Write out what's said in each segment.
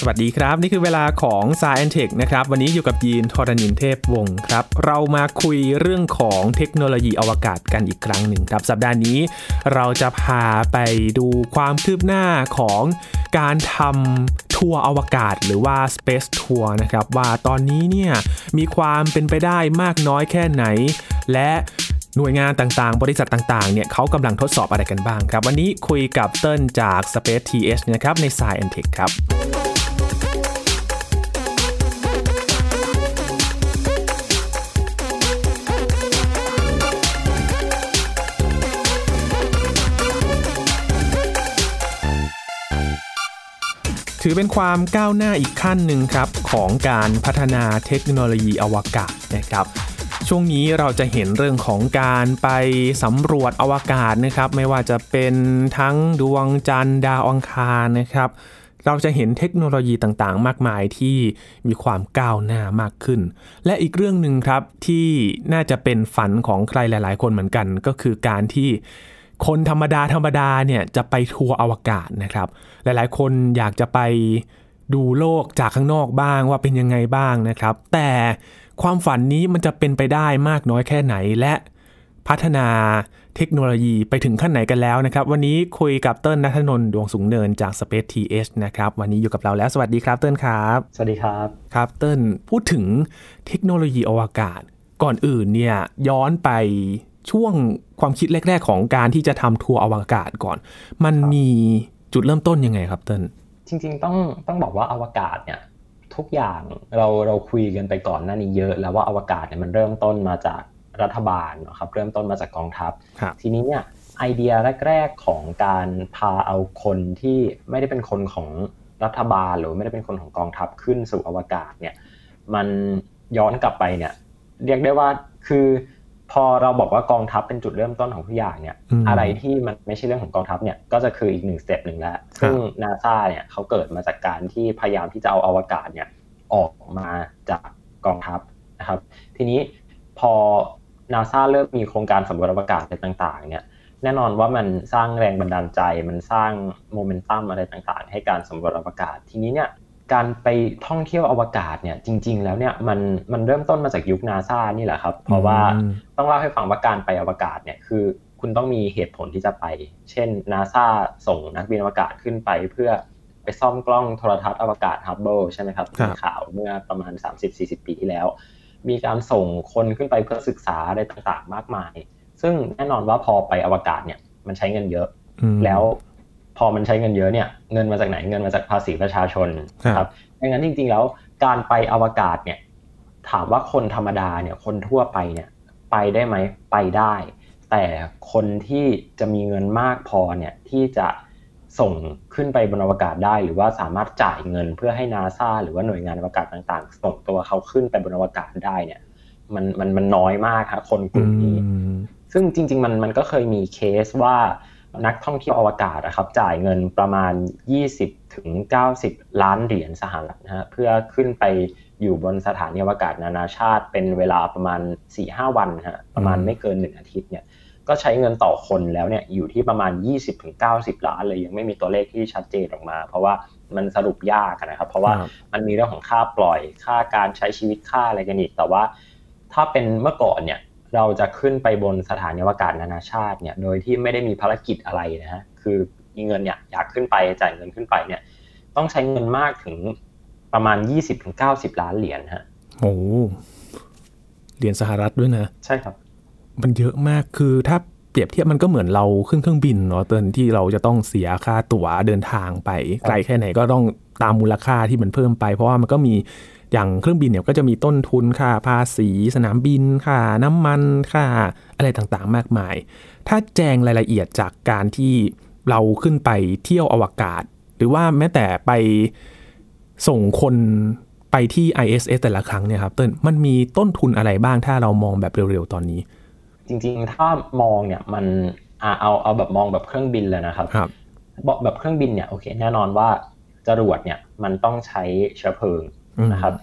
สวัสดีครับ นี่คือเวลาของ s ายแอนเทคนะครับ วันนี้อยู่กับยีนทรณินเทพวงศ์ครับ เรามาคุยเรื่องของเทคโนโลยีอวกาศกันอีกครั้งหนึ่งครับ สัปดาห์นี้เราจะพาไปดูความคืบหน้าของการทำทัวร์อวกาศหรือว่า Space Tour นะครับ ว่าตอนนี้เนี่ยมีความเป็นไปได้มากน้อยแค่ไหน และหน่วยงานต่างๆ บริษัทต่างๆ เนี่ยเขากำลังทดสอบอะไรกันบ้างครับ วันนี้คุยกับเติ้ลจาก Space TH นะครับ ใน s ายแอนเทคครับ ถือเป็นความก้าวหน้าอีกขั้นหนึ่งครับของการพัฒนาเทคโนโลยีอวกาศนะครับ ช่วงนี้เราจะเห็นเรื่องของการไปสำรวจอวกาศนะครับ ไม่ว่าจะเป็นทั้งดวงจันทร์ดาวอังคารนะครับเราจะเห็นเทคโนโลยีต่างๆ มากมายที่มีความก้าวหน้ามากขึ้น และอีกเรื่องหนึ่งครับที่น่าจะเป็นฝันของใครหลาย ๆ คนเหมือนกัน ก็คือการที่ คนธรรมดาธรรมดาเนี่ยจะไปทัวร์อวกาศนะครับ หลายๆ คนอยากจะไปดูโลกจากข้างนอกบ้างว่าเป็นยังไงบ้างนะครับ แต่ความฝันนี้มันจะเป็นไปได้มากน้อยแค่ไหนและพัฒนาเทคโนโลยีไปถึงขั้นไหนกันแล้วนะครับ วันนี้คุยกับเติ้ลนัทนนท์ดวงสูงเนินจาก Space TH นะครับ วันนี้อยู่กับเราแล้วสวัสดีครับเติ้ลครับ สวัสดีครับ ครับเติ้ลพูดถึงเทคโนโลยีอวกาศ ก่อนอื่นเนี่ยย้อนไป ช่วงความคิดแรก ๆ ของการที่จะทำทัวร์อวกาศก่อน มันมีจุดเริ่มต้นยังไงครับเติ้ลจริง ๆ ต้องต้องบอกว่าอวกาศเนี่ยทุกอย่างเราเราคุยกันไปก่อนหน้านี้เยอะ แล้วว่าอวกาศเนี่ยมันเริ่มต้นมาจากรัฐบาลนะครับเริ่มต้นมาจากกองทัพครับทีนี้เนี่ยไอเดียแรก ๆของการพาเอาคนที่ไม่ได้เป็นคนของรัฐบาลหรือไม่ได้เป็นคนของกองทัพขึ้นสู่อวกาศเนี่ยมันย้อนกลับไปเนี่ยเรียกได้ว่าคือ พอเราบอกว่ากองทัพเป็นจุดเริ่มต้นของทุกอย่างเนี่ยอืมอะไรที่มันไม่ใช่เรื่องของกองทัพเนี่ยก็จะคืออีกหนึ่ง step หนึ่งแล้ว ซึ่งนาซาเนี่ยเขาเกิดมาจากการที่พยายามที่จะเอาอวกาศเนี่ยออกมาจากกองทัพนะครับ ทีนี้พอนาซาเริ่มมีโครงการสำรวจอวกาศอะไรต่างๆ เนี่ยแน่นอนว่ามันสร้างแรงบันดาลใจ มันสร้างโมเมนตัมอะไรต่างๆ ให้การสำรวจอวกาศ ทีนี้เนี่ย การไปท่องเที่ยวอวกาศเนี่ยจริง ๆ แล้วเนี่ยมันมันเริ่มต้นมาจากยุคนาซานี่แหละครับ เพราะว่าอืมต้องเล่าให้ฟังว่าการไปอวกาศเนี่ยคือคุณต้องมีเหตุผลที่จะไป เช่นนาซาส่งนักบินอวกาศขึ้นไปเพื่อไปซ่อมกล้องโทรทัศน์อวกาศฮับเบิลใช่ไหมครับครับมีข่าวเมื่อประมาณ 30-40 ปีที่แล้ว มีการส่งคนขึ้นไปเพื่อศึกษาอะไรต่างๆ มากมาย ซึ่งแน่นอนว่าพอไปอวกาศเนี่ยมันใช้เงินเยอะอืมแล้ว พอมันใช้เงินเยอะเนี่ยเงินมาจากไหนเงินมาจากภาษีประชาชนครับครับดังนั้นจริง ๆ แล้วการไปอวกาศเนี่ยถามว่าคนธรรมดาเนี่ยคนทั่วไปเนี่ยไปได้ไหมไปได้ แต่คนที่จะมีเงินมากพอเนี่ยที่จะส่งขึ้นไปบนอวกาศได้ หรือว่าสามารถจ่ายเงินเพื่อให้นาซาหรือว่าหน่วยงานอวกาศต่างๆ ส่งตัวเขาขึ้นไปบนอวกาศได้เนี่ยมันมันมันน้อยมากครับคนกลุ่มนี้อืมซึ่งจริง ๆ มันมันก็เคยมีเคสว่า นักท่องเที่ยวอวกาศนะครับจ่ายเงินประมาณ 20ถึง90 ล้านเหรียญสหรัฐนะฮะเพื่อขึ้นไปอยู่บนสถานีอวกาศนานาชาติ เป็นเวลาประมาณ 4-5 วันฮะประมาณอืมไม่เกิน 1 อาทิตย์เนี่ยก็ใช้เงินต่อคนแล้วเนี่ยอยู่ที่ประมาณ 20ถึง90 ล้านเลยยังไม่มีตัวเลขที่ชัดเจนออกมา เพราะว่ามันสรุปยากนะครับ เพราะว่าครับมันมีเรื่องของค่าปล่อยค่าการใช้ชีวิตค่าอะไรกันอีกแต่ว่า ถ้าเป็นเมื่อก่อนเนี่ย เราจะขึ้นไปบนสถานีอวกาศนานาชาติเนี่ยโดยที่ไม่ได้มีภารกิจอะไรนะฮะคือมีเงินเนี่ยอยากขึ้นไปจ่ายเงินขึ้นไปเนี่ยต้องใช้เงินมากถึงประมาณ 20-90 ล้านเหรียญฮะโอ้เหรียญสหรัฐด้วยนะ ใช่ครับ มันเยอะมากคือถ้าเปรียบเทียบมันก็เหมือนเราขึ้นเครื่องบินเนาะเตินที่เราจะต้องเสียค่าตั๋วเดินทางไป ไกลแค่ไหนก็ต้องตามมูลค่าที่มันเพิ่มไป เพราะว่ามันก็มี อย่างเครื่องบินเนี่ยก็จะมีต้นทุนค่าภาษี สนามบินค่าน้ำมันค่าอะไรต่างๆ มากมาย ถ้าแจงรายละเอียดจากการที่เราขึ้นไปเที่ยวอวกาศ หรือว่าแม้แต่ไปส่งคนไปที่ ISS แต่ละครั้งเนี่ยครับเติ้ลมันมีต้นทุนอะไรบ้างถ้าเรามองแบบเร็วๆตอนนี้ จริงๆ ถ้ามองเนี่ยมันอะเอาเอาแบบมองแบบเครื่องบินเลยนะครับครับบอกแบบเครื่องบินเนี่ยโอเคแน่นอนว่าจรวดเนี่ยมันต้องใช้เชื้อเพลิงอืม นะครับ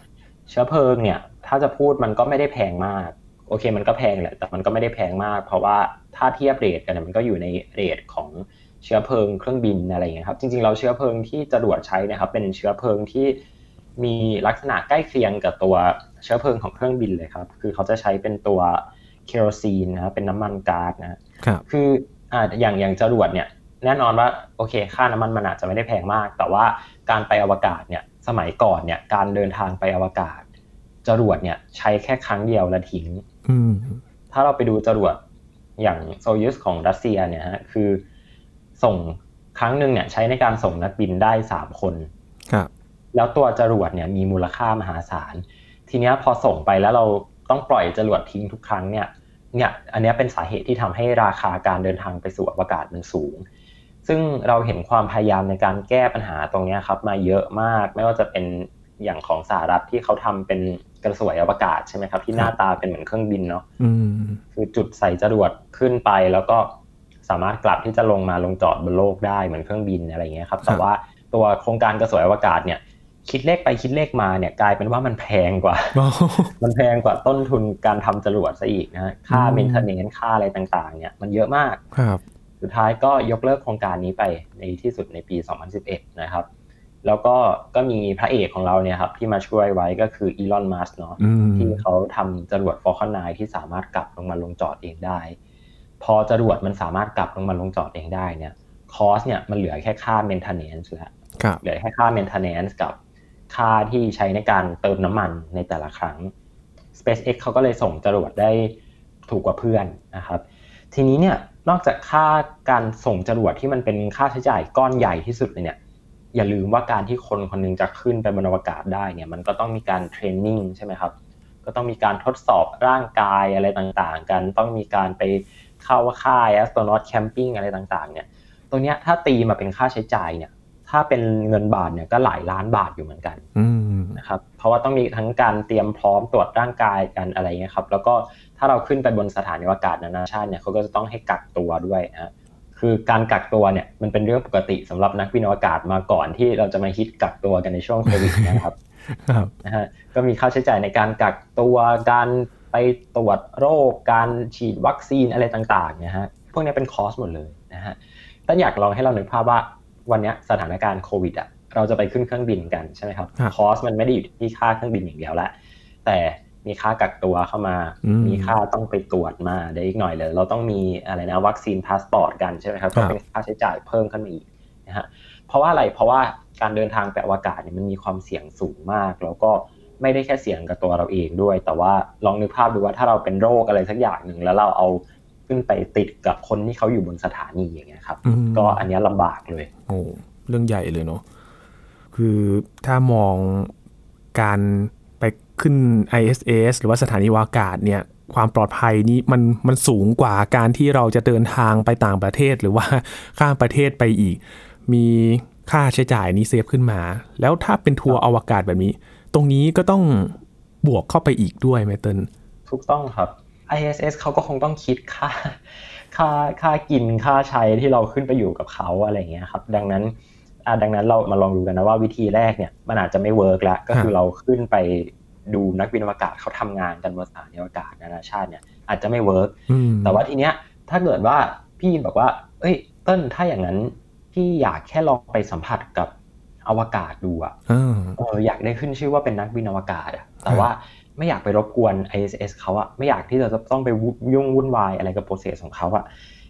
เชื้อเพลิงเนี่ย ถ้าจะพูดมันก็ไม่ได้แพงมาก โอเค มันก็แพงแหละ แต่มันก็ไม่ได้แพงมาก เพราะว่าถ้าเทียบเรทกันเนี่ยมันก็อยู่ในเรทของเชื้อเพลิงเครื่องบินอะไรเงี้ยครับ จริงๆเราเชื้อเพลิงที่จรวดใช้นะครับ เป็นเชื้อเพลิงที่มีลักษณะใกล้เคียงกับตัวเชื้อเพลิงของเครื่องบินเลยครับ คือเขาจะใช้เป็นตัวเคโรซีนนะครับเป็นน้ำมันก๊าซนะครับคืออ่าอย่างอย่างจรวดเนี่ยแน่นอนว่าโอเค ค่าน้ำมันมันอาจจะไม่ได้แพงมาก แต่ว่าการไปอวกาศเนี่ย สมัยก่อนเนี่ย การเดินทางไปอวกาศ จรวดเนี่ยใช้แค่ครั้งเดียวแล้วทิ้งถ้าเราไปดูจรวดอย่างโซยุสของรัสเซียเนี่ยฮะคือส่งครั้งหนึ่งเนี่ยใช้ในการส่งนักบินได้สามคนครับแล้วตัวจรวดเนี่ยมีมูลค่ามหาศาล ทีนี้พอส่งไปแล้วเราต้องปล่อยจรวดทิ้งทุกครั้งเนี่ยเนี่ย อันนี้เป็นสาเหตุที่ทำให้ราคาการเดินทางไปสู่อวกาศมันสูง ซึ่งเราเห็นความพยายามในการแก้ปัญหาตรงนี้ครับมาเยอะมาก ไม่ว่าจะเป็นอย่างของสหรัฐที่เขาทำเป็นกระสวยอวกาศใช่ไหมครับ ที่หน้าตาเป็นเหมือนเครื่องบินเนาะคือจุดใส่จรวดขึ้นไปแล้วก็สามารถกลับที่จะลงมาลงจอดบนโลกได้เหมือนเครื่องบินอะไรเงี้ยครับ แต่ว่าตัวโครงการกระสวยอวกาศเนี่ย คิดเลขไปคิดเลขมาเนี่ยกลายเป็นว่ามันแพงกว่า มันแพงกว่าต้นทุนการทำจรวดซะอีกนะค่า maintenance ค่าอะไรต่างๆ เนี่ยมันเยอะมากครับ สุดท้ายก็ยกเลิกโครงการนี้ไปในที่สุดในปี 2011 นะครับ แล้วก็ก็มีพระเอกของเราเนี่ยครับที่มาช่วยไว้ก็คือ Elon Musk เนาะที่เขาทำจรวด Falcon 9ที่สามารถกลับลงมาลงจอดเองได้ พอจรวดมันสามารถกลับลงมาลงจอดเองได้เนี่ยcost เนี่ยมันเหลือแค่ค่า maintenance แล้วเหลือแค่ค่า maintenance กับค่าที่ใช้ในการเติมน้ำมันในแต่ละครั้ง SpaceX เขาก็เลยส่งจรวดได้ถูกกว่าเพื่อนนะครับ ทีนี้เนี่ย นอกจากค่าการส่งจรวดที่มันเป็นค่าใช้จ่ายก้อนใหญ่ที่สุดเลยเนี่ยอย่าลืมว่าการที่คนคนนึงจะขึ้นไปบนอวกาศได้เนี่ยมันก็ต้องมีการ training ใช่ไหมครับก็ต้องมีการทดสอบร่างกายอะไรต่างๆ กัน ต้องมีการไปเข้าค่ายแอสโตรนอตแคมปิ้งอะไรต่างๆ เนี่ยตัวเนี้ยถ้าตีมาเป็นค่าใช้จ่ายเนี่ย ถ้าเป็นเงินบาทเนี่ยก็หลายล้านบาทอยู่เหมือนกันนะครับ เพราะว่าต้องมีทั้งการเตรียมพร้อมตรวจร่างกายกันอะไรเงี้ยครับ แล้วก็ ถ้าเราขึ้นไปบนสถานีอากาศนานาชาติเนี่ยเขาก็จะต้องให้กักตัวด้วยนะคือการกักตัวเนี่ยมันเป็นเรื่องปกติสำหรับนักบินอวกาศมาก่อนที่เราจะมาฮิตกักตัวกันในช่วงโควิดนะครับนะฮะก็มีค่าใช้จ่ายในการกักตัวการไปตรวจโรคการฉีดวัคซีนอะไรต่างๆเนี่ยฮะพวกนี้เป็น cost หมดเลยนะฮะแต่อยากลองให้เรานึกภาพว่าวันนี้สถานการณ์โควิดอะเราจะไปขึ้นเครื่องบินกันใช่ไหมครับ cost มันไม่ได้อยู่ที่ค่าเครื่องบินอย่างเดียวละแต่ มีค่ากักตัวเข้ามา มีค่าต้องไปตรวจมาได้อีกหน่อยเลยเราต้องมีอะไรนะ vaccine passport กันใช่ไหมครับก็เป็นค่าใช้จ่ายเพิ่มขึ้นมาอีกนะฮะเพราะว่าอะไรเพราะว่าการเดินทางไปอวกาศเนี่ยมันมีความเสี่ยงสูงมาก แล้วก็ไม่ได้แค่เสี่ยงกับตัวเราเองด้วย แต่ว่าลองนึกภาพดูว่าถ้าเราเป็นโรคอะไรสักอย่างหนึ่งแล้วเราเอาขึ้นไปติดกับคนที่เขาอยู่บนสถานีอย่างเงี้ยครับ ก็อันนี้ลำบากเลยโอ้เรื่องใหญ่เลยเนาะคือถ้ามองการไป ขึ้น ISS หรือว่าสถานีวากาศเนี่ยความปลอดภัยนี้มันมันสูงกว่าการที่เราจะเดินทางไปต่างประเทศหรือว่าข้ามประเทศไปอีก มีค่าใช้จ่ายนี้ save ขึ้นมา แล้วถ้าเป็นทัวร์อวกาศแบบนี้ ตรงนี้ก็ต้องบวกเข้าไปอีกด้วยไหมต้นถูกต้องครับ ISS เขาก็คงต้องคิดค่าค่าค่ากินค่าใช้ที่เราขึ้นไปอยู่กับเขาอะไรเงี้ยครับ ดังนั้นดังนั้นเรามาลองดูกันนะว่าวิธีแรกเนี่ยมันอาจจะไม่ work แล้วก็คือเราขึ้นไป ดูนักบินอวกาศเขาทำงานกันบนสถานีอวกาศนานาชาติเนี่ยอาจจะไม่ work แต่ว่าทีเนี้ยถ้าเกิดว่าพี่บอกว่า เอ้ย เต้นถ้าอย่างนั้นพี่อยากแค่ลองไปสัมผัสกับอวกาศดูอะเอออยากได้ขึ้นชื่อว่าเป็นนักบินอวกาศอะแต่ว่าไม่อยากไปรบกวน ISS เขาอะไม่อยากที่จะต้องไปยุ่งวุ่นวายอะไรกับโปรเซสของเขาอะ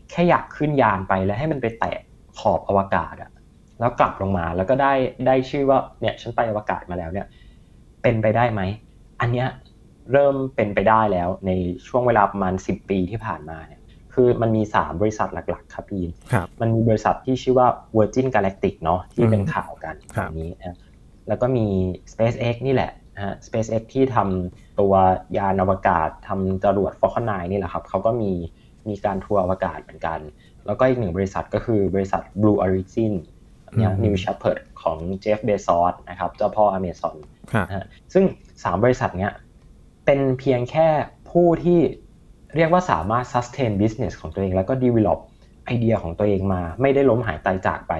แค่อยากขึ้นยานไปแล้วให้มันไปแตะขอบอวกาศอะแล้วกลับลงมาแล้วก็ได้ได้ชื่อว่าเนี่ยฉันไปอวกาศมาแล้วเนี่ย เป็นไปได้ไหม อันเนี้ยเริ่มเป็นไปได้แล้วในช่วงเวลาประมาณ 10 ปีที่ผ่านมาเนี่ยคือมันมี 3 บริษัทหลัก ๆ ครับพี่มันมีบริษัทที่ชื่อว่า Virgin Galactic เนาะที่เป็นข่าวกันแบบนี้นะแล้วก็มี SpaceX นี่แหละนะฮะ SpaceX ที่ทำตัวยานอวกาศทำจรวด Falcon 9 นี่แหละครับเขาก็มีมีการทัวร์อวกาศเหมือนกัน แล้วก็อีกหนึ่งบริษัทก็คือบริษัท Blue Origin เนี่ย New Shepard ของเจฟเบซอสนะครับเจ้าพ่ออเมซอนนะซึ่งสามบริษัทเนี้ยเป็นเพียงแค่ผู้ที่เรียกว่าสามารถ sustain business ของตัวเอง แล้วก็ develop ไอเดียของตัวเองมา ไม่ได้ล้มหายตายจากไป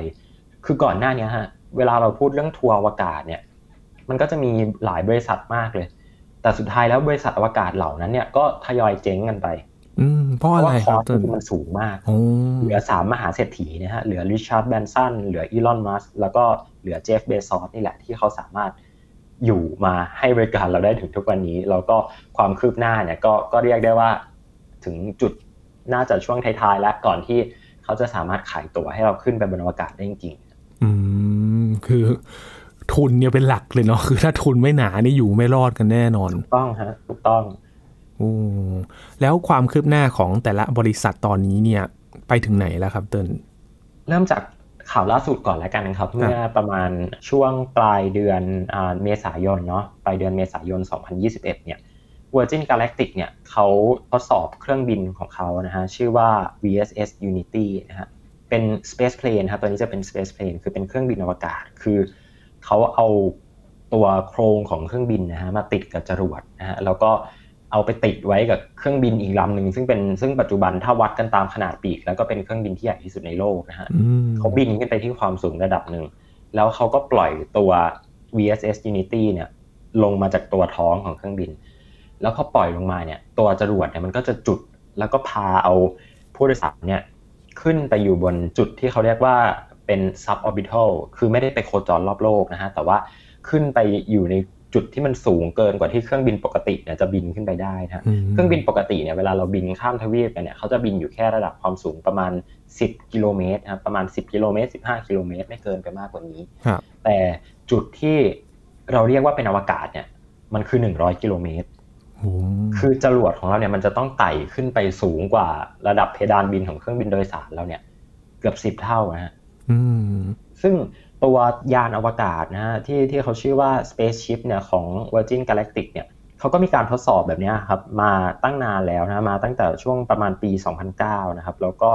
คือก่อนหน้านี้ฮะเวลาเราพูดเรื่องทัวร์อวกาศเนี่ยมันก็จะมีหลายบริษัทมากเลย แต่สุดท้ายแล้วบริษัทอวกาศเหล่านั้นเนี่ยก็ทยอยเจ๊งกันไป อืมเพราะอะไรครับมันสูงมากเหลือสามมหาเศรษฐีนะฮะเหลือริชาร์ดแบนสันเหลืออีลอนมัสแล้วก็เหลือเจฟเบซอสนี่แหละที่เขาสามารถอยู่มาให้บริการเราได้ถึงทุกวันนี้ แล้วก็ความคืบหน้าเนี่ยก็ก็เรียกได้ว่าถึงจุดน่าจะช่วงท้ายๆ แล้วก่อนที่เขาจะสามารถขายตั๋วให้เราขึ้นไปบนอวกาศได้จริงๆอืมคือทุนเนี่ยเป็นหลักเลยเนาะคือถ้าทุนไม่หนานี่อยู่ไม่รอดกันแน่นอนถูกต้องฮะถูกต้อง โอ้แล้วความคืบหน้าของแต่ละบริษัทตอนนี้เนี่ยไปถึงไหนแล้วครับเติ้ลเริ่มจากข่าวล่าสุดก่อนแล้วกันนะครับ เมื่อประมาณช่วงปลายเดือนเมษายนเนาะปลายเดือนเมษายน 2021 เนี่ย Virgin Galactic เนี่ยเขาทดสอบเครื่องบินของเขานะฮะชื่อว่า VSS Unity นะฮะเป็น Space Plane ครับตัวนี้จะเป็น Space Plane คือเป็นเครื่องบินอวกาศ คือเขาเอาตัวโครงของเครื่องบินนะฮะมาติดกับจรวดนะฮะแล้วก็ เอาไปติดไว้กับเครื่องบินอีกลำหนึ่งซึ่งเป็นซึ่งปัจจุบันถ้าวัดกันตามขนาดปีก แล้วก็เป็นเครื่องบินที่ใหญ่ที่สุดในโลกนะฮะเขาบินขึ้นไปที่ความสูงระดับหนึ่ง แล้วเขาก็ปล่อยตัว VSS Unity เนี่ยลงมาจากตัวท้องของเครื่องบิน แล้วพอปล่อยลงมาเนี่ย ตัวจรวดเนี่ยมันก็จะจุดแล้วก็พาเอาผู้โดยสารเนี่ยขึ้นไปอยู่บนจุดที่เขาเรียกว่าเป็น suborbital คือไม่ได้ไปโคจรรอบโลกนะฮะแต่ว่าขึ้นไปอยู่ใน จุดที่มันสูงเกินกว่าที่เครื่องบินปกติเนี่ยจะบินขึ้นไปได้นะเครื่องบินปกติเนี่ยเวลาเราบินข้ามทวีปไปเนี่ยเขาจะบินอยู่แค่ระดับความสูงประมาณ 10 กิโลเมตรครับประมาณ 10 กิโลเมตร 15 กิโลเมตร ไม่เกินไปมากกว่านี้ แต่จุดที่เราเรียกว่าเป็นอวกาศเนี่ยมันคือ 100 กิโลเมตรคือจรวดของเราเนี่ยมันจะต้องไต่ขึ้นไปสูงกว่าระดับเพดานบินของเครื่องบินโดยสารเราเนี่ย เกือบสิบเท่านะฮะซึ่ง ตัวยานอวกาศนะฮะที่ที่เขาชื่อว่า Spaceship เนี่ยของ Virgin Galactic เนี่ยเขาก็มีการทดสอบแบบนี้ครับมาตั้งนานแล้วนะมาตั้งแต่ช่วงประมาณปี 2009 นะครับ แล้วก็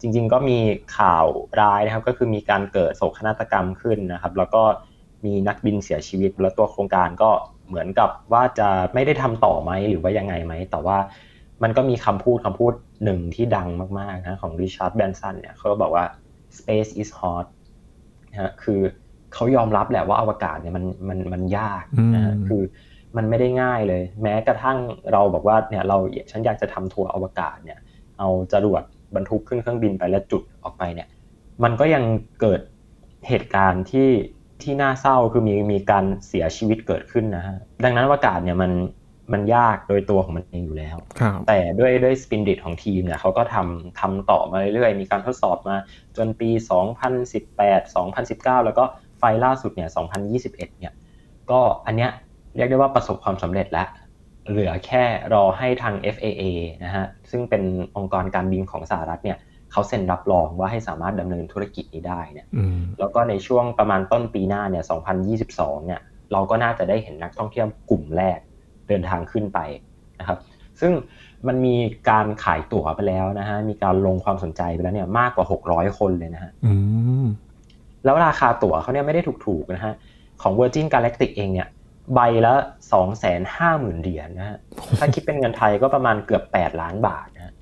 จริงๆก็มีข่าวร้ายนะครับก็คือมีการเกิดโศกนาฏกรรมขึ้นนะครับ แล้วก็มีนักบินเสียชีวิต แล้วตัวโครงการก็เหมือนกับว่าจะไม่ได้ทำต่อไหมหรือว่ายังไงไหม แต่ว่ามันก็มีคำพูดคำพูดหนึ่งที่ดังมากๆนะของริชาร์ดแบนสันเนี่ยเขาบอกว่า space is hot นะคือเขายอมรับแหละว่าอวกาศเนี่ยมันมันมันยากนะฮะคือมันไม่ได้ง่ายเลย แม้กระทั่งเราบอกว่าเนี่ยเราฉันอยากจะทำทัวร์อวกาศเนี่ย เอาจรวดบรรทุกขึ้นเครื่องบินไปแล้วจุดออกไปเนี่ย มันก็ยังเกิดเหตุการณ์ที่ที่น่าเศร้าคือมีมีการเสียชีวิตเกิดขึ้นนะฮะดังนั้นอวกาศเนี่ยมัน มันยากโดยตัวของมันเองอยู่แล้ว แต่ด้วยด้วยสปินดิตของทีมเนี่ยเขาก็ทำทำต่อมาเรื่อยๆ มีการทดสอบมาจนปี 2018 2019 แล้วก็ไฟล่าสุดเนี่ย 2021 เนี่ย ก็อันเนี้ยเรียกได้ว่าประสบความสำเร็จแล้ว เหลือแค่รอให้ทาง FAA นะฮะ ซึ่งเป็นองค์กรการบินของสหรัฐเนี่ยเขาเซ็นรับรองว่าให้สามารถดำเนินธุรกิจนี้ได้เนี่ย แล้วก็ในช่วงประมาณต้นปีหน้าเนี่ย 2022 เนี่ย เราก็น่าจะได้เห็นนักท่องเที่ยวกลุ่มแรกเดินทางขึ้นไปนะครับ ซึ่งมันมีการขายตั๋วไปแล้วนะฮะมีการลงความสนใจไปแล้วเนี่ยมากกว่า 600 คนเลยนะฮะแล้วราคาตั๋วเขาเนี่ยไม่ได้ถูกๆนะฮะของ Virgin Galactic เองเนี่ยใบละสองแสนห้าหมื่นเหรียญนะฮะ ถ้าคิดเป็นเงินไทยก็ประมาณเกือบแปดล้านบาทนะ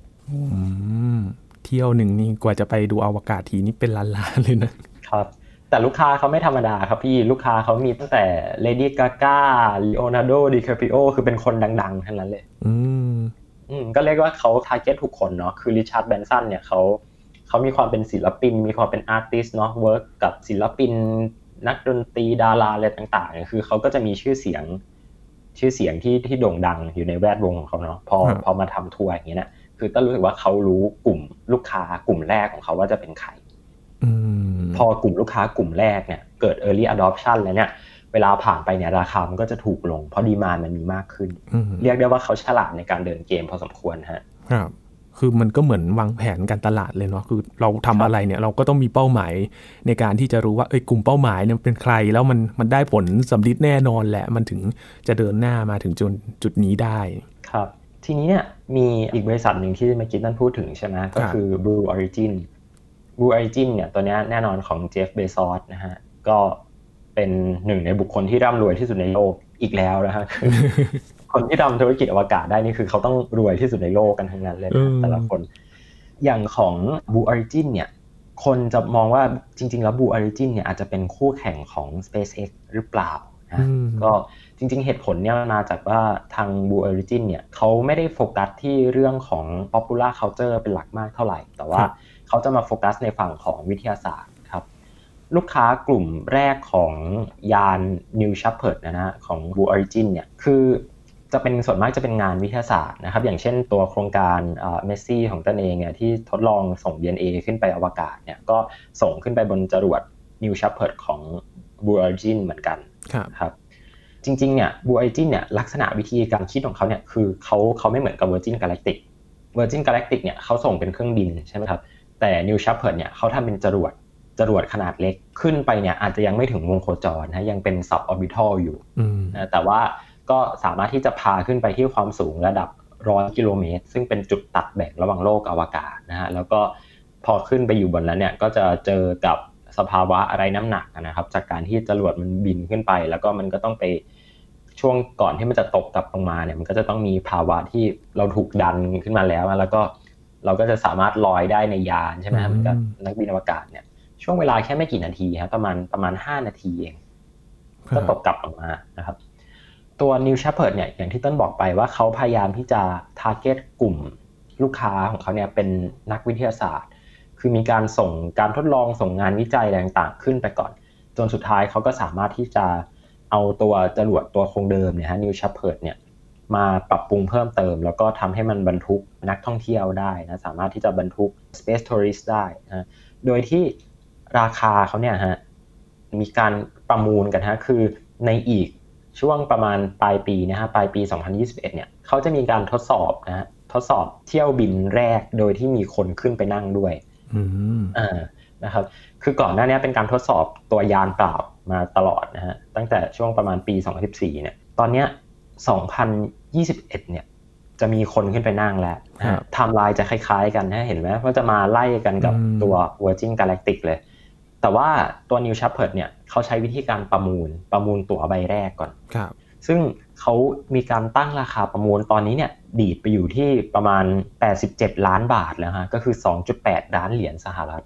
เที่ยวหนึ่งนี่กว่าจะไปดูอวกาศทีนี่เป็นล้านๆเลยนะครับ แต่ลูกค้าเขาไม่ธรรมดาครับพี่ลูกค้าเขามีตั้งแต่เลดี้กาก้าลีโอนาร์โดดิคาปริโอคือเป็นคนดังๆทั้งนั้นเลย อืมอืมก็เรียกว่าเขา target ทุกคนเนาะคือริชาร์ดแบรนสันเนี่ยเขาเขามีความเป็นศิลปิน มีความเป็น artist เนาะ work กับศิลปิน นักดนตรีดาราอะไรต่างๆ คือเขาก็จะมีชื่อเสียงชื่อเสียงที่ที่โด่งดังอยู่ในแวดวงของเขาเนาะพอพอมาทำทัวร์อย่างเงี้ยนะคือต้องรู้สึกว่าเขารู้กลุ่มลูกค้ากลุ่มแรกของเขาว่าจะเป็นใคร พอกลุ่มลูกค้ากลุ่มแรกเนี่ยเกิด early adoption แล้วเนี่ยเวลาผ่านไปเนี่ยราคามันก็จะถูกลง เพราะดีมานมันมีมากขึ้น เรียกได้ว่าเขาฉลาดในการเดินเกมพอสมควรฮะครับคือมันก็เหมือนวางแผนการตลาดเลยเนาะคือเราทำอะไรเนี่ยเราก็ต้องมีเป้าหมายในการที่จะรู้ว่าเอ้ยกลุ่มเป้าหมายเนี่ยเป็นใครแล้วมันมันได้ผลสำลิดแน่นอนแหละมันถึงจะเดินหน้ามาถึงจนจุดนี้ได้ครับ ทีนี้เนี่ยมีอีกบริษัทหนึ่งที่เมื่อกี้นั่นพูดถึงใช่ไหมก็คือ Blue Origin Blue Origin เนี่ยตัวนี้แน่นอนของเจฟฟ์เบซอสนะฮะ ก็เป็นหนึ่งในบุคคลที่ร่ำรวยที่สุดในโลกอีกแล้วนะฮะคนที่ทำธุรกิจอวกาศได้นี่คือเขาต้องรวยที่สุดในโลกกันทั้งนั้นเลยแต่ละคน อย่างของ Blue Origin เนี่ย คนจะมองว่าจริง ๆ แล้ว Blue Origin เนี่ยอาจจะเป็นคู่แข่งของ SpaceX หรือเปล่านะก็จริง ๆ เหตุผลเนี่ยมาจากว่าทาง Blue Origin เนี่ยเขาไม่ได้โฟกัสที่เรื่องของ popular culture เป็นหลักมากเท่าไหร่ แต่ว่า เขาจะมาโฟกัสในฝั่งของวิทยาศาสตร์ครับ ลูกค้ากลุ่มแรกของยาน New Shepard นะฮะของ Blue Origin เนี่ยคือจะเป็นส่วนมากจะเป็นงานวิทยาศาสตร์นะครับ อย่างเช่นตัวโครงการเมสซี่ของตนเองเนี่ยที่ทดลองส่ง DNA ขึ้นไปอวกาศเนี่ยก็ส่งขึ้นไปบนจรวด New Shepard ของ Blue Origin เหมือนกันครับจริงๆ เนี่ยบูไอจินเนี่ยลักษณะวิธีการคิดของเขาเนี่ยคือเขาเขาไม่เหมือนกับ Virgin Galactic Virgin Galactic เนี่ยเขาส่งเป็นเครื่องบินใช่ไหมครับ แต่ New Shepard เนี่ยเขาทำเป็นจรวดจรวดขนาดเล็กขึ้นไปเนี่ยอาจจะยังไม่ถึงวงโคจรนะยังเป็น sub orbital อยู่นะแต่ว่าก็สามารถที่จะพาขึ้นไปที่ความสูงระดับร้อยกิโลเมตร ซึ่งเป็นจุดตัดแบ่งระหว่างโลกอวกาศนะฮะแล้วก็พอขึ้นไปอยู่บนนั้นเนี่ยก็จะเจอกับสภาวะอะไรน้ำหนักนะครับ จากการที่จรวดมันบินขึ้นไป แล้วก็มันก็ต้องไปช่วงก่อนที่มันจะตกกลับลงมาเนี่ยมันก็จะต้องมีภาวะที่เราถูกดันขึ้นมาแล้ว แล้วก็ เราก็จะสามารถลอยได้ในยานใช่ไหมครับมันก็นักบินอวกาศเนี่ยช่วงเวลาแค่ไม่กี่นาทีครับประมาณประมาณห้านาทีเองก็ตกกลับลงมานะครับ ตัว New Shepard เนี่ยอย่างที่ต้นบอกไปว่าเขาพยายามที่จะ target กลุ่มลูกค้าของเขาเนี่ยเป็นนักวิทยาศาสตร์ คือมีการส่งการทดลองส่งงานวิจัยอะไรต่างๆ ขึ้นไปก่อน จนสุดท้ายเขาก็สามารถที่จะเอาตัวจรวดตัวโครงเดิมเนี่ยฮะ New Shepard เนี่ย มาปรับปรุงเพิ่มเติม แล้วก็ทำให้มันบรรทุกนักท่องเที่ยวได้นะสามารถที่จะบรรทุก Space Tourist ได้นะโดยที่ราคาเขาเนี่ยฮะมีการประมูลกันฮะคือในอีกช่วงประมาณปลายปีนะฮะปลายปี 2021 เนี่ยเขาจะมีการทดสอบนะฮะทดสอบเที่ยวบินแรกโดยที่มีคนขึ้นไปนั่งด้วยอ่านะครับ คือก่อนหน้านี้เป็นการทดสอบตัวยานเปล่ามาตลอดนะฮะตั้งแต่ช่วงประมาณปี 2014 เนี่ย ตอนเนี้ย 2021 เนี่ย จะมีคนขึ้นไปนั่งแล้วไทม์ไลน์จะคล้ายๆกันนะเห็นไหมว่าจะมาไล่กันกับตัว Virgin Galactic เลย แต่ว่าตัว New Shepard เนี่ยเขาใช้วิธีการประมูลประมูลตั๋วใบแรกก่อนครับซึ่งเขามีการตั้งราคาประมูลตอนนี้เนี่ยดีดไปอยู่ที่ประมาณ 87 ล้านบาทแล้วฮะ ก็คือ 2.8 ล้านเหรียญสหรัฐ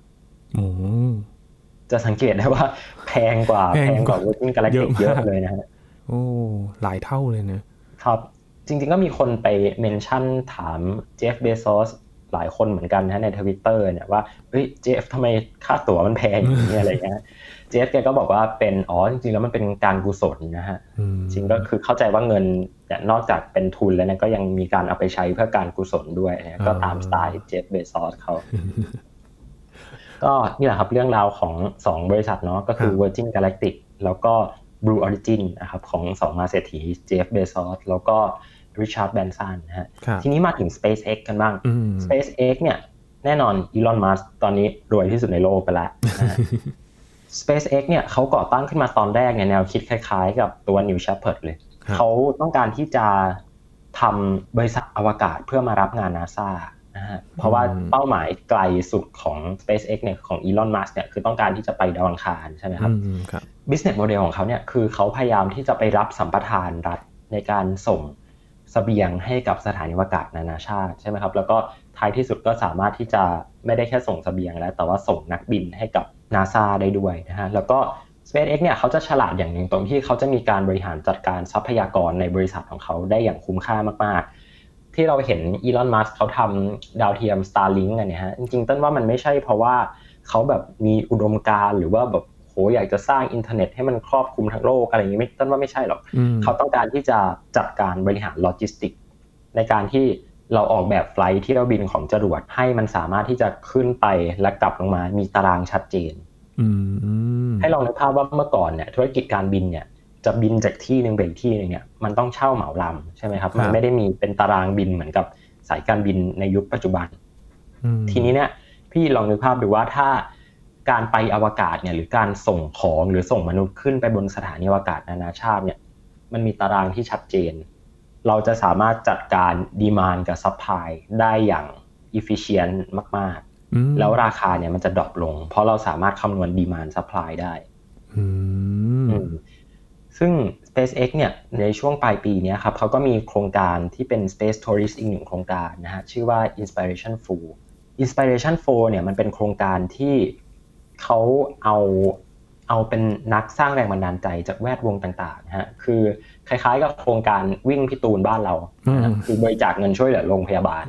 จะสังเกตได้ว่าแพงกว่าแพงกว่า Virgin Galactic เยอะเลยนะฮะ โอ้หลายเท่าเลยนะครับ จริงๆก็มีคนไปเมนชั่นถามเจฟเบซอสหลายคนเหมือนกันนะในทวิตเตอร์เนี่ยว่าเฮ้ยเจฟทำไมค่าตั๋วมันแพงอย่างนี้อะไรเงี้ยเจฟแกก็บอกว่าเป็นอ๋อจริงๆแล้วมันเป็นการกุศลนะฮะจริงก็คือเข้าใจว่าเงินเนี่ยนอกจากเป็นทุนแล้วเนี่ยก็ยังมีการเอาไปใช้เพื่อการกุศลด้วยก็ตามสไตล์เจฟเบซอสเขาก็นี่แหละครับเรื่องราวของ 2 บริษัทเนาะก็คือ Virgin Galactic แล้วก็ Blue Origin นะครับของสองมาเศรษฐีเจฟเบซอสแล้วก็ริชาร์ดแบรนสันนะฮะทีนี้มาถึง SpaceX กันบ้าง SpaceX เนี่ยแน่นอนอีลอนมัสก์ตอนนี้รวยที่สุดในโลกไปแล้ว SpaceX เนี่ยเขาก่อตั้งขึ้นมาตอนแรกเนี่ยแนวคิดคล้ายๆ กับตัว New Shepard เลย เขาต้องการที่จะทำบริษัทอวกาศเพื่อมารับงานนาซา นะฮะเพราะว่าเป้าหมายไกลสุดของ SpaceX เนี่ยของ Elon Musk เนี่ยคือต้องการที่จะไปดาวอังคารใช่ไหมครับ business model ของเขาเนี่ยคือเขาพยายามที่จะไปรับสัมปทานรัฐในการส่งเสบียงให้กับสถานีอวกาศนานาชาติใช่ไหมครับ แล้วก็ท้ายที่สุดก็สามารถที่จะไม่ได้แค่ส่งเสบียงแล้ว แต่ว่าส่งนักบินให้กับนาซาได้ด้วยนะฮะแล้วก็ SpaceX เนี่ยเขาจะฉลาดอย่างหนึ่งตรงที่เขาจะมีการบริหารจัดการทรัพยากรในบริษัทของเขาได้อย่างคุ้มค่ามาก ที่เราเห็นอีลอนมัสก์เขาทำดาวเทียม Starlink กันเนี่ยฮะจริงๆต้นว่ามันไม่ใช่เพราะว่าเขาแบบมีอุดมการณ์หรือว่าแบบโหอยากจะสร้างอินเทอร์เน็ตให้มันครอบคลุมทั้งโลกอะไรอย่างนี้ไม่ต้นว่าไม่ใช่หรอกเขาต้องการที่จะจัดการบริหารโลจิสติก ในการที่เราออกแบบ flight ที่เราบินของจรวดให้มันสามารถที่จะขึ้นไปและกลับลงมามีตารางชัดเจนให้ลองนึกภาพว่าเมื่อก่อนเนี่ยธุรกิจการบินเนี่ย จะบินจากที่หนึ่งไปอีกที่หนึ่งเนี่ยมันต้องเช่าเหมาลำใช่ไหมครับ มันไม่ได้มีเป็นตารางบินเหมือนกับสายการบินในยุคปัจจุบันทีนี้เนี่ย พี่ลองนึกภาพดูว่าถ้าการไปอวกาศเนี่ย หรือการส่งของหรือส่งมนุษย์ขึ้นไปบนสถานีอวกาศนานาชาติเนี่ย มันมีตารางที่ชัดเจน เราจะสามารถจัดการ demand กับ supply ได้อย่าง efficient มาก ๆ แล้วราคาเนี่ยมันจะ drop ลง เพราะเราสามารถคำนวณ demand supply ได้ ซึ่ง SpaceX เนี่ยในช่วงปลายปีนี้ครับเขาก็มีโครงการที่เป็น Space Tourist อีกหนึ่งโครงการนะฮะชื่อว่า Inspiration 4 Inspiration 4เนี่ยมันเป็นโครงการที่เขาเอาเอาเป็นนักสร้างแรงบันดาลใจจากแวดวงต่างๆนะฮะคือคล้ายๆกับโครงการวิ่งพิตูนบ้านเรา คือบริจาคเงินช่วยเหลือโรงพยาบาล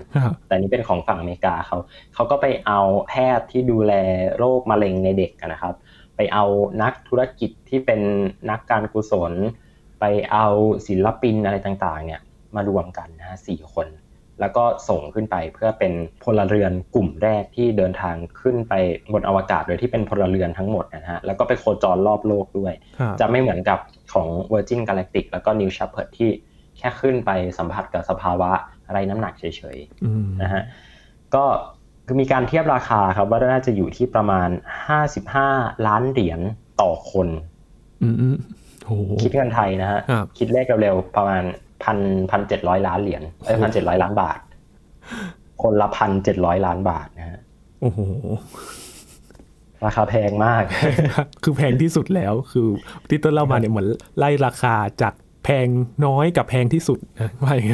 แต่นี้เป็นของฝั่งอเมริกาเขาเขาก็ไปเอาแพทย์ที่ดูแลโรคมะเร็งในเด็กนะครับ ไปเอานักธุรกิจที่เป็นนักการกุศล ไปเอาศิลปินอะไรต่างๆ เนี่ยมารวมกันนะฮะสี่คน แล้วก็ส่งขึ้นไปเพื่อเป็นพลเรือนกลุ่มแรกที่เดินทางขึ้นไปบนอวกาศโดยที่เป็นพลเรือนทั้งหมดนะฮะแล้วก็ไปโคจรรอบโลกด้วย จะไม่เหมือนกับของ Virgin Galactic แล้วก็ New Shepard ที่แค่ขึ้นไปสัมผัสกับสภาวะอะไรน้ำหนักเฉยๆนะฮะก็ คือมีการเทียบราคาครับว่าน่าจะอยู่ที่ประมาณ55ล้านเหรียญต่อคนคิดเงินไทยนะฮะคิดเลขเร็วๆประมาณพันพันเจ็ดร้อยล้านเหรียญเอ้พันเจ็ดร้อยล้านบาท คนละพันเจ็ดร้อยล้านบาทนะฮะโอ้โหราคาแพงมาก คือแพงที่สุดแล้วคือที่ต้นเล่ามาเนี่ยเหมือนไล่ราคาจากแพงน้อยกับแพงที่สุดนะว่าอย่าง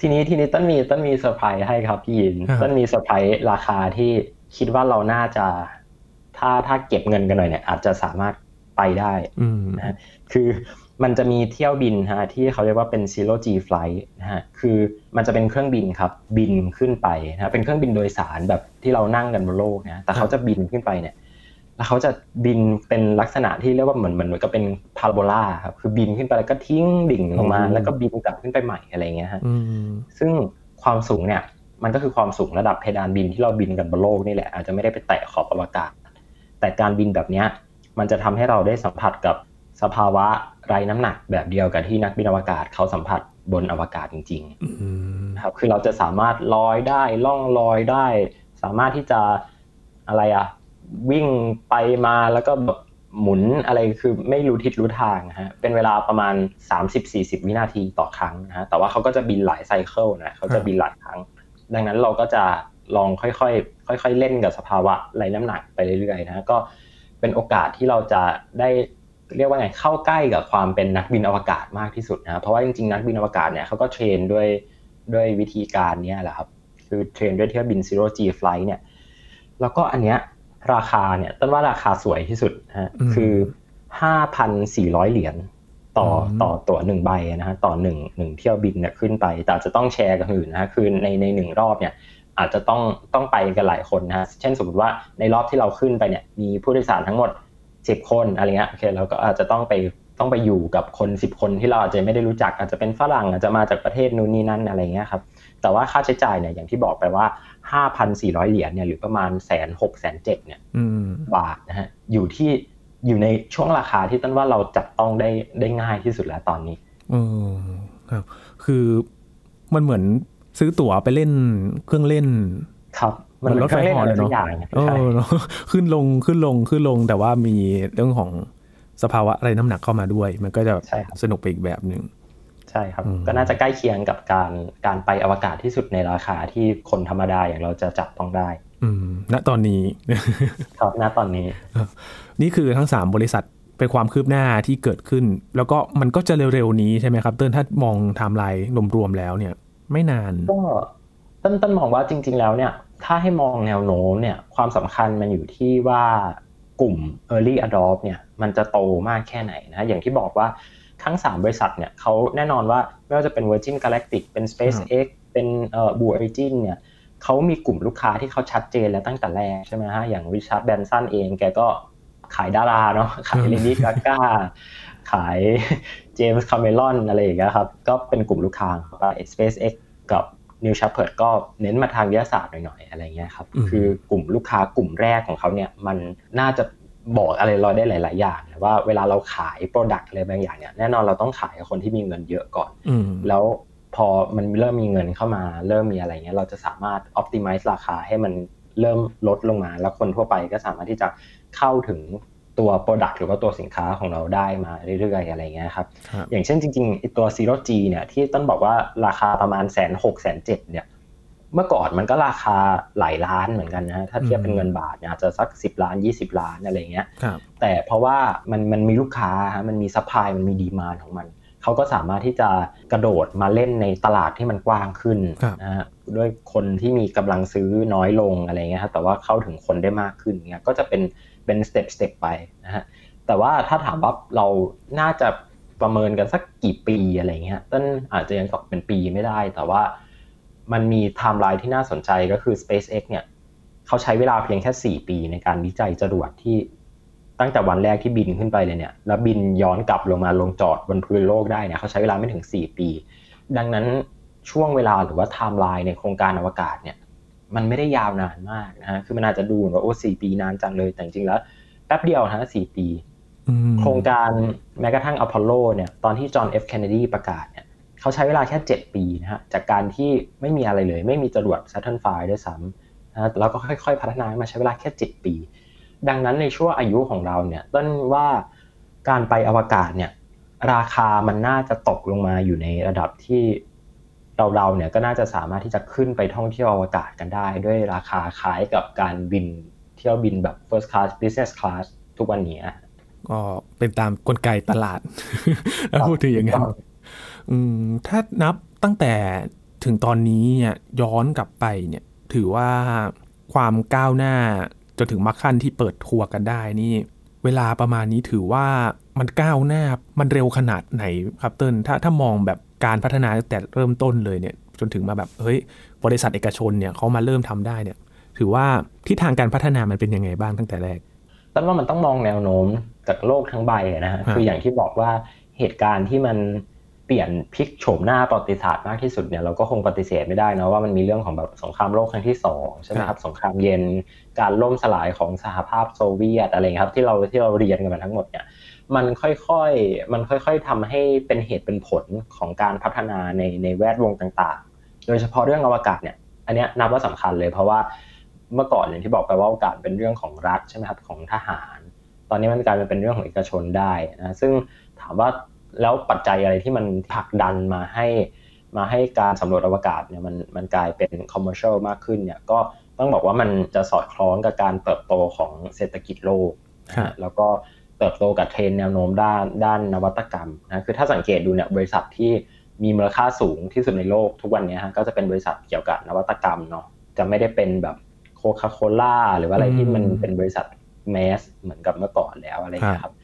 ทีนี้ทีนี้ต้นมีต้นมีเซอร์ไพรส์ให้ครับพี่ยินต้นมีเซอร์ไพรส์ราคาที่คิดว่าเราน่าจะ ถ้าถ้าเก็บเงินกันหน่อยเนี่ย อาจจะสามารถไปได้นะคือมันจะมีเที่ยวบินฮะที่เขาเรียกว่าเป็น zero G flight นะฮะคือมันจะเป็นเครื่องบินครับ บินขึ้นไปนะเป็นเครื่องบินโดยสารแบบที่เรานั่งกันบนโลกนะแต่เขาจะบินขึ้นไปเนี่ย แล้วเขาจะบินเป็นลักษณะที่เรียกว่าเหมือนเหมือนกับเป็นพาราโบลาครับคือบินขึ้นไปแล้วก็ทิ้งดิ่งลงมา แล้วก็บินกลับขึ้นไปใหม่อะไรเงี้ยฮะซึ่งความสูงเนี่ยมันก็คือความสูงระดับเพดานบินที่เราบินกันบนโลกนี่แหละอาจจะไม่ได้ไปแตะขอบอวกาศ แต่การบินแบบเนี้ยมันจะทำให้เราได้สัมผัสกับสภาวะไร้น้ำหนักแบบเดียวกับที่นักบินอวกาศเขาสัมผัสบนอวกาศจริงๆครับคือเราจะสามารถลอยได้ล่องลอยได้ สามารถที่จะอะไรอะ วิ่งไปมาแล้วก็แบบหมุนอะไรคือไม่รู้ทิศรู้ทางฮะเป็นเวลาประมาณ 30-40 วินาทีต่อครั้งนะฮะแต่ว่าเขาก็จะบินหลายไซเคิลนะเขาจะบินหลายครั้ง ดังนั้นเราก็จะลองค่อยๆค่อย ๆ เล่นกับสภาวะไร้น้ำหนักไปเรื่อยๆนะก็เป็นโอกาสที่เราจะได้เรียกว่าไงเข้าใกล้กับความเป็นนักบินอวกาศมากที่สุดนะเพราะว่าจริงๆนักบินอวกาศเนี่ยเขาก็เทรนด้วยด้วยวิธีการนี้แหละครับคือเทรนด้วยเที่ยวบิน zero G flight เนี่ยแล้วก็อันเนี้ย ราคาเนี่ยต้นว่าราคาสวยที่สุดนะฮะคือห้าพันสี่ร้อยเหรียญต่อต่อตัวหนึ่งใบนะฮะต่อหนึ่งหนึ่งเที่ยวบินเนี่ยขึ้นไป แต่จะต้องแชร์กับอื่นนะฮะคือในในหนึ่งรอบเนี่ยอาจจะต้องต้องไปกันหลายคนนะฮะเช่นสมมติว่าในรอบที่เราขึ้นไปเนี่ยมีผู้โดยสารทั้งหมดสิบคนอะไรเงี้ยโอเคเราก็อาจจะต้องไปต้องไปอยู่กับคนสิบคนที่เราอาจจะไม่ได้รู้จักอาจจะเป็นฝรั่งอาจจะมาจากประเทศนู้นนี่นั่นอะไรเงี้ยครับแต่ว่าค่าใช้จ่ายเนี่ยอย่างที่บอกไปว่า ห้าพันสี่ร้อยเหรียญเนี่ยหรือประมาณแสนหกแสนเจ็ดเนี่ยบาทนะฮะอยู่ที่อยู่ในช่วงราคาที่ต้นว่าเราจับต้องได้ได้ง่ายที่สุดแล้วตอนนี้อืมครับ คือมันเหมือนซื้อตั๋วไปเล่นเครื่องเล่น ครับ มันรถไฟหอเลยเนาะขึ้นลงขึ้นลงขึ้นลง แต่ว่ามีเรื่องของสภาวะอะไรน้ำหนักเข้ามาด้วย มันก็จะสนุกไปอีกแบบหนึ่ง ใช่ครับ ก็น่าจะใกล้เคียงกับการการไปอวกาศที่สุดในราคาที่คนธรรมดาอย่างเราจะจับต้องได้ อืม ณตอนนี้ครับณตอนนี้ นี่คือทั้งสามบริษัทเป็นความคืบหน้าที่เกิดขึ้น แล้วก็มันก็จะเร็วๆนี้ใช่ไหมครับ เติ้ลถ้ามองไทม์ไลน์รวมๆแล้วเนี่ย ไม่นานก็ต้นต้นมองว่าจริง ๆ แล้วเนี่ย ถ้าให้มองแนวโน้มเนี่ย ความสำคัญมันอยู่ที่ว่ากลุ่ม Early Adopt เนี่ย มันจะโตมากแค่ไหนนะ อย่างที่บอกว่า ทั้ง 3 บริษัทเนี่ยเขาแน่นอนว่าไม่ว่าจะเป็น Virgin Galactic เป็น SpaceX เป็นเอ่อ Blue Origin เนี่ยเขามีกลุ่มลูกค้าที่เขาชัดเจนแล้วตั้งแต่แรกใช่ไหมฮะอย่างริชาร์ดแบรนสันเองแกก็ขายดาราเนาะขายเลดี้กาก้าขายเจมส์คาเมรอนอะไรอย่างเงี้ยครับก็เป็นกลุ่มลูกค้าของ SpaceX กับ New Shepard ก็เน้นมาทางวิทยาศาสตร์หน่อยๆอะไรเงี้ยครับคือกลุ่มลูกค้ากลุ่มแรกของเขาเนี่ยมันน่าจะ บอกอะไรเราได้หลาย ๆ อย่างว่าเวลาเราขาย product อะไรบางอย่างเนี่ยแน่นอนเราต้องขายกับคนที่มีเงินเยอะก่อนแล้วพอมันเริ่มมีเงินเข้ามา เริ่มมีอะไรเงี้ยเราจะสามารถ optimize ราคาให้มันเริ่มลดลงมา แล้วคนทั่วไปก็สามารถที่จะเข้าถึงตัว Product หรือว่าตัวสินค้าของเราได้มาเรื่อยๆอะไรเงี้ยครับ อย่างเช่นจริงๆตัว Zero G เนี่ยที่ต้นบอกว่าราคาประมาณแสนหกแสนเจ็ดเนี่ย เมื่อก่อนมันก็ราคาหลายล้านเหมือนกันนะถ้าเทียบเป็นเงินบาทเนี่ยอาจจะสักสิบล้านยี่สิบล้านอะไรเงี้ยแต่เพราะว่ามันมันมีลูกค้ามันมี supply มันมี demand ของมันเขาก็สามารถที่จะกระโดดมาเล่นในตลาดที่มันกว้างขึ้นนะฮะด้วยคนที่มีกำลังซื้อน้อยลงอะไรเงี้ยครับแต่ว่าเข้าถึงคนได้มากขึ้นเนี่ยก็จะเป็นเป็น step step ไปนะฮะแต่ว่าถ้าถามว่าเราน่าจะประเมินกันสักกี่ปีอะไรเงี้ยต้นอาจจะยังตอบเป็นปีไม่ได้แต่ว่า มันมีไทม์ไลน์ที่น่าสนใจก็คือ SpaceX เนี่ยเขาใช้เวลาเพียงแค่ 4 ปีในการวิจัยจรวดที่ตั้งแต่วันแรกที่บินขึ้นไปเลยเนี่ย แล้วบินย้อนกลับลงมาลงจอดบนพื้นโลกได้เนี่ยเขาใช้เวลาไม่ถึง 4 ปี ดังนั้นช่วงเวลาหรือว่าไทม์ไลน์ในโครงการอวกาศเนี่ยมันไม่ได้ยาวนานมากนะฮะ คือมันอาจจะดูว่าโอ้สี่ปีนานจังเลย แต่จริงๆแล้วแป๊บเดียวนะสี่ปี โครงการแม้กระทั่งอพอลโลเนี่ย ตอนที่จอห์นเอฟเคนเนดีประกาศเนี่ย เขาใช้เวลาแค่ 7 ปีนะฮะจากการที่ไม่มีอะไรเลย ไม่มีจรวด Saturn V ด้วยซ้ำนะแล้วก็ค่อยๆ พัฒนามาใช้เวลาแค่ 7 ปี ดังนั้นในช่วงอายุของเราเนี่ยต้นว่าการไปอวกาศเนี่ยราคามันน่าจะตกลงมาอยู่ในระดับที่เราเราเนี่ยก็น่าจะสามารถที่จะขึ้นไปท่องเที่ยวอวกาศกันได้ ด้วยราคาคล้ายกับการบินเที่ยวบินแบบ first class business class ทุกวันนี้ก็เป็นตามกลไกตลาดแล้วพูดถึงอย่างนั้น ถ้านับตั้งแต่ถึงตอนนี้เนี่ยย้อนกลับไปเนี่ยถือว่าความก้าวหน้าจนถึงมาขั้นที่เปิดทัวร์กันได้นี่ เวลาประมาณนี้ถือว่ามันก้าวหน้ามันเร็วขนาดไหนครับเติ้ลถ้าถ้ามองแบบการพัฒนาแต่เริ่มต้นเลยเนี่ยจนถึงมาแบบเฮ้ยบริษัทเอกชนเนี่ยเขามาเริ่มทำได้เนี่ย ถือว่าที่ทางการพัฒนามันเป็นยังไงบ้างตั้งแต่แรกต้นว่ามันต้องมองแนวโน้มจากโลกทั้งใบนะฮะคืออย่างที่บอกว่าเหตุการณ์ที่มัน เปลี่ยนพลิกโฉมหน้าประวัติศาสตร์มากที่สุดเนี่ยเราก็คงปฏิเสธไม่ได้นะว่ามันมีเรื่องของแบบสงครามโลกครั้งที่สองใช่ไหมครับสงครามเย็นการล่มสลายของสหภาพโซเวียตอะไรครับที่เราที่เราเรียนกันมาทั้งหมดเนี่ยมันค่อยๆมันค่อย ๆทำให้เป็นเหตุเป็นผลของการพัฒนาในในแวดวงต่างๆ โดยเฉพาะเรื่องอวกาศเนี่ยอันนี้นับว่าสำคัญเลยเพราะว่าเมื่อก่อนอย่างที่บอกไปว่าอวกาศเป็นเรื่องของรัฐใช่ไหมครับของทหาร ตอนนี้มันกลายเป็นเรื่องของเอกชนได้นะซึ่งถามว่า แล้วปัจจัยอะไรที่มันผลักดันมาให้มาให้การสำรวจอวกาศเนี่ยมันมันกลายเป็นคอมเมอร์เชียลมากขึ้นเนี่ยก็ต้องบอกว่ามันจะสอดคล้องกับการเติบโตของเศรษฐกิจโลก แล้วก็เติบโตกับเทรนแนวโน้มด้านด้านนวัตกรรมนะคือถ้าสังเกตดูเนี่ยบริษัทที่มีมูลค่าสูงที่สุดในโลกทุกวันนี้ฮะก็จะเป็นบริษัทเกี่ยวกับนวัตกรรมเนาะจะไม่ได้เป็นแบบโคคาโคล่าหรือว่าอะไรที่มันเป็นบริษัทแมสเหมือนกับเมื่อก่อนแล้วอะไรอย่างนี้ครับ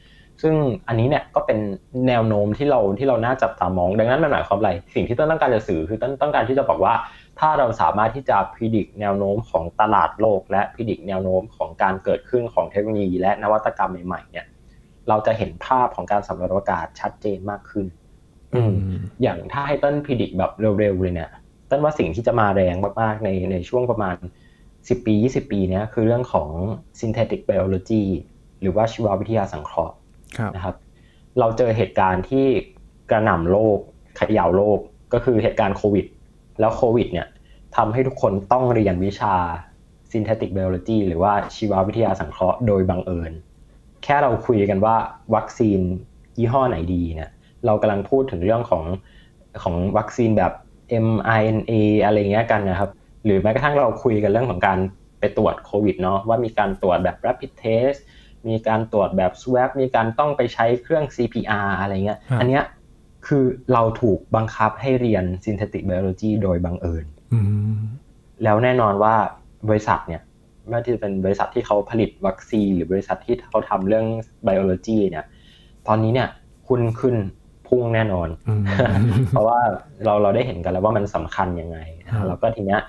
ซึ่งอันนี้เนี่ยก็เป็นแนวโน้มที่เราที่เราน่าจับตามอง ดังนั้นมันหมายความอะไร สิ่งที่ต้นต้องการจะสื่อคือต้นต้องการที่จะบอกว่า ถ้าเราสามารถที่จะพิจิตรแนวโน้มของตลาดโลก และพิจิตรแนวโน้มของการเกิดขึ้นของเทคโนโลยี และนวัตกรรมใหม่ๆเนี่ยเราจะเห็นภาพของการสำรวจอวกาศชัดเจนมากขึ้น อือย่างถ้าให้ต้นพิจิตรแบบเร็วๆเลยเนี่ยต้นว่าสิ่งที่จะมาแรงมากๆในในช่วงประมาณ 10 ปี 20 ปีนี้คือเรื่องของ synthetic biology หรือว่าชีววิทยาสังเคราะห์ นะครับ เราเจอเหตุการณ์ที่กระหน่ำโลกขย่าวโลกก็คือเหตุการณ์โควิด แล้วโควิดเนี่ยทำให้ทุกคนต้องเรียนวิชา synthetic biology หรือว่าชีววิทยาสังเคราะห์โดยบังเอิญ แค่เราคุยกันว่าวัคซีนยี่ห้อไหนดีเนี่ยเรากำลังพูดถึงเรื่องของของวัคซีนแบบ mRNA อะไรเงี้ยกันนะครับ หรือแม้กระทั่งเราคุยกันเรื่องของการไปตรวจโควิดเนาะว่ามีการตรวจแบบ rapid test มีการตรวจแบบ swab มีการต้องไปใช้เครื่อง CPR อะไรเงี้ย อันเนี้ยคือเราถูกบังคับให้เรียน synthetic biology โดยบังเอิญแล้วแน่นอนว่าบริษัทเนี่ยไม่ว่าจะเป็นบริษัทที่เขาผลิตวัคซีนหรือบริษัทที่เขาทำเรื่อง biology เนี่ย ตอนนี้เนี่ยคุณขึ้นพุ่งแน่นอน เพราะว่าเราเราได้เห็นกันแล้วว่ามันสำคัญยังไง แล้วก็ทีเนี้ย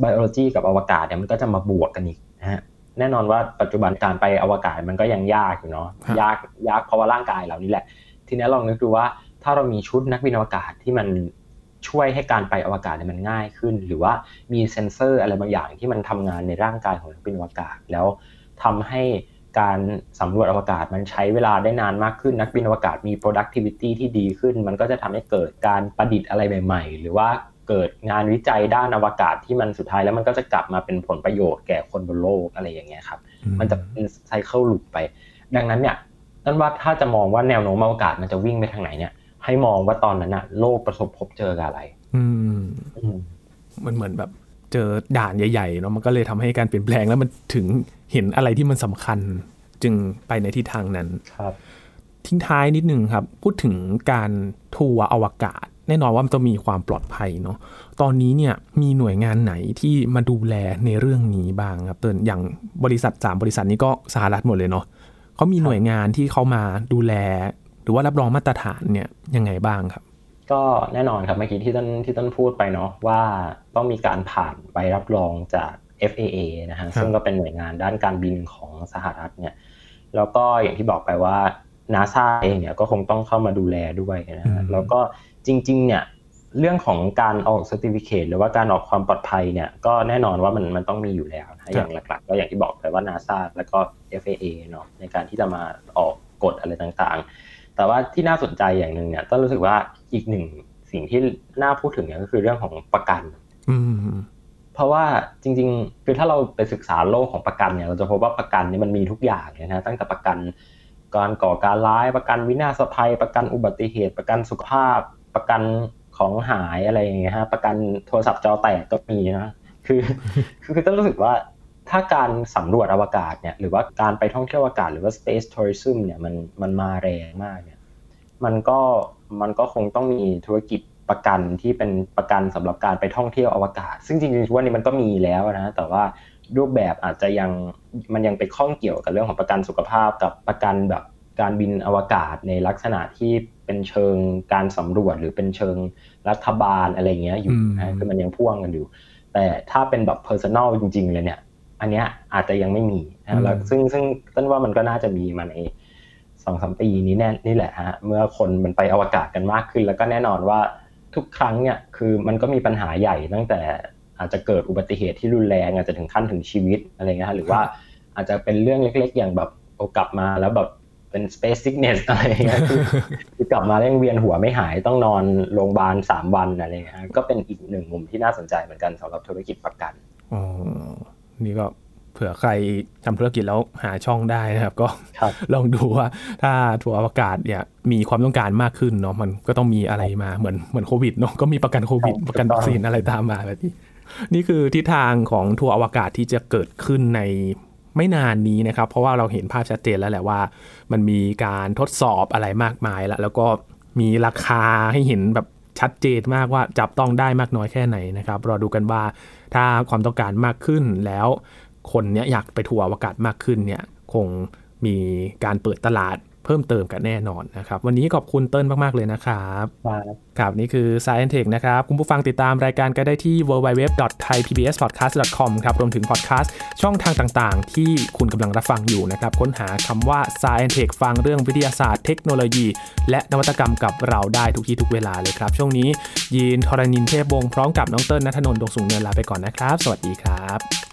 ไบโอโลจีกับอวกาศเนี่ยมันก็จะมาบวกกันอีกนะฮะ แน่นอนว่าปัจจุบันการไปอวกาศมันก็ยังยากอยู่เนาะยากยากเพราะว่าร่างกายเรานี่แหละ ทีนี้ลองนึกดูว่าถ้าเรามีชุดนักบินอวกาศที่มันช่วยให้การไปอวกาศเนี่ยมันง่ายขึ้น หรือว่ามีเซ็นเซอร์อะไรบางอย่างที่มันทำงานในร่างกายของนักบินอวกาศ แล้วทำให้การสำรวจอวกาศมันใช้เวลาได้นานมากขึ้น นักบินอวกาศมี productivity ที่ดีขึ้น มันก็จะทำให้เกิดการประดิษฐ์อะไรใหม่ ๆ หรือว่า เกิดงานวิจัยด้านอวกาศที่มันสุดท้ายแล้วมันก็จะกลับมาเป็นผลประโยชน์แก่คนบนโลกอะไรอย่างเงี้ยครับ มันจะเป็นไซเคิลลุปไป ดังนั้นเนี่ยนั่นว่าถ้าจะมองว่าแนวโน้มอวกาศมันจะวิ่งไปทางไหนเนี่ย ให้มองว่าตอนนั้นอะโลกประสบพบเจอกับอะไร อืมมันเหมือนแบบเจอด่านใหญ่ๆเนาะมันก็เลยทำให้การเปลี่ยนแปลงแล้วมันถึงเห็นอะไรที่มันสำคัญ จึงไปในทิศทางนั้นครับ ทิ้งท้ายนิดนึงครับ พูดถึงการทัวร์อวกาศ แน่นอนว่ามันต้องมีความปลอดภัยเนาะตอนนี้เนี่ยมีหน่วยงานไหนที่มาดูแลในเรื่องนี้บ้างครับเตือนอย่างบริษัท 3 บริษัทนี้ก็สหรัฐหมดเลยเนาะเขามีหน่วยงานที่เขามาดูแล หรือว่ารับรองมาตรฐานเนี่ยยังไงบ้างครับ ก็แน่นอนครับเมื่อกี้ที่ต้นที่ต้นพูดไปเนาะว่าต้องมีการผ่านใบรับรองจาก FAA นะฮะซึ่งก็เป็นหน่วยงานด้านการบินของสหรัฐเนี่ยแล้วก็อย่างที่บอกไปว่านาซาเองเนี่ยก็คงต้องเข้ามาดูแลด้วยนะฮะแล้วก็ จริงๆเนี่ยเรื่องของการออกสติฟิเคตหรือว่าการออกความปลอดภัยเนี่ยก็แน่นอนว่ามันมันต้องมีอยู่แล้วนะอย่างหลักๆ ก็อย่างที่บอกไปว่านาซาแล้วก็ FAA เนาะในการที่จะมาออกกฎอะไรต่างๆ แต่ว่าที่น่าสนใจอย่างหนึ่งเนี่ยต้องรู้สึกว่าอีกหนึ่งสิ่งที่น่าพูดถึงเนี่ยก็คือเรื่องของประกันเพราะว่าจริงๆ คือถ้าเราไปศึกษาโลกของประกันเนี่ยเราจะพบว่าประกันเนี่ยมันมีทุกอย่างเลยนะตั้งแต่ประกันการก่อการร้ายประกันวินาศภัย ประกันอุบัติเหตุ ประกันสุขภาพ ประกันของหายอะไรอย่างเงี้ยฮะประกันโทรศัพท์จอแตกก็มีนะคือคือต้องรู้สึกว่าถ้าการสำรวจอวกาศเนี่ยหรือว่าการไปท่องเที่ยวอากาศหรือว่า space tourism เนี่ยมันมันมาแรงมากเนี่ยมันก็มันก็คงต้องมีธุรกิจประกันที่เป็นประกันสำหรับการไปท่องเที่ยวอวกาศ ซึ่งจริงๆวันนี้มันก็มีแล้วนะแต่ว่ารูปแบบอาจจะยังมันยังไปข้องเกี่ยวกับเรื่องของประกันสุขภาพกับประกันแบบการบินอวกาศในลักษณะที่ เป็นเชิงการสำรวจหรือเป็นเชิงรัฐบาลอะไรเงี้ยอยู่นะคือมันยังพ่วงกันอยู่ แต่ถ้าเป็นแบบเพอร์ซันอลจริง ๆ เลยเนี่ย อันเนี้ยอาจจะยังไม่มีนะแล้วซึ่งซึ่งต้นว่ามันก็น่าจะมีมาในสองสามปีนี้แน่นี่แหละฮะเมื่อคนมันไปอวกาศกันมากขึ้น แล้วก็แน่นอนว่าทุกครั้งเนี่ยคือมันก็มีปัญหาใหญ่ตั้งแต่อาจจะเกิดอุบัติเหตุที่รุนแรงอาจจะถึงขั้นถึงชีวิตอะไรเงี้ยหรือว่าอาจจะเป็นเรื่องเล็ก ๆ อย่างแบบโอกลับมาแล้วแบบ เป็น space sickness อะไรเงี้ยคือกลับมาเร่งเวียนหัวไม่หายต้องนอนโรงพยาบาลสามวันอะไรเงี้ยก็เป็นอีกหนึ่งมุมที่น่าสนใจเหมือนกันสำหรับธุรกิจประกันอ๋อนี่ก็เผื่อใครทำธุรกิจแล้วหาช่องได้นะครับ ก็ลองดูว่าถ้าทัวร์อากาศเนี่ยมีความต้องการมากขึ้นเนาะมันก็ต้องมีอะไรมาเหมือนเหมือนโควิดเนาะก็มีประกันโควิดประกันวัคซีนอะไรตามมาแบบนี้นี่คือทิศทางของทัวร์อวกาศที่จะเกิดขึ้นใน ไม่นานนี้นะครับ เพราะว่าเราเห็นภาพชัดเจนแล้วแหละว่า มันมีการทดสอบอะไรมากมายแล้วแล้วก็มีราคาให้เห็นแบบชัดเจนมากว่าจับต้องได้มากน้อยแค่ไหนนะครับ รอดูกันว่าถ้าความต้องการมากขึ้นแล้วคนเนี้ยอยากไปทัวร์อวกาศมากขึ้นเนี่ยคงมีการเปิดตลาด เพิ่มเติมกันแน่นอนนะครับ วันนี้ขอบคุณเติ้ลมาก ๆ เลยนะครับครับนี่คือ Science Tech นะครับ คุณผู้ฟังติดตามรายการก็ได้ที่ www.thaipbspodcast.com ครับรวมถึงพอดแคสต์ช่องทางต่างๆ ที่คุณกำลังรับฟังอยู่นะครับ ค้นหาคำว่า Science Tech ฟังเรื่องวิทยาศาสตร์เทคโนโลยี และนวัตกรรมกับเราได้ทุกที่ทุกเวลาเลยครับ ช่วงนี้ยีนทรณินเทพวงศ์พร้อมกับน้องเติ้ลนัทนนท์ดวงสูงเนินลาไปก่อนนะครับ สวัสดีครับ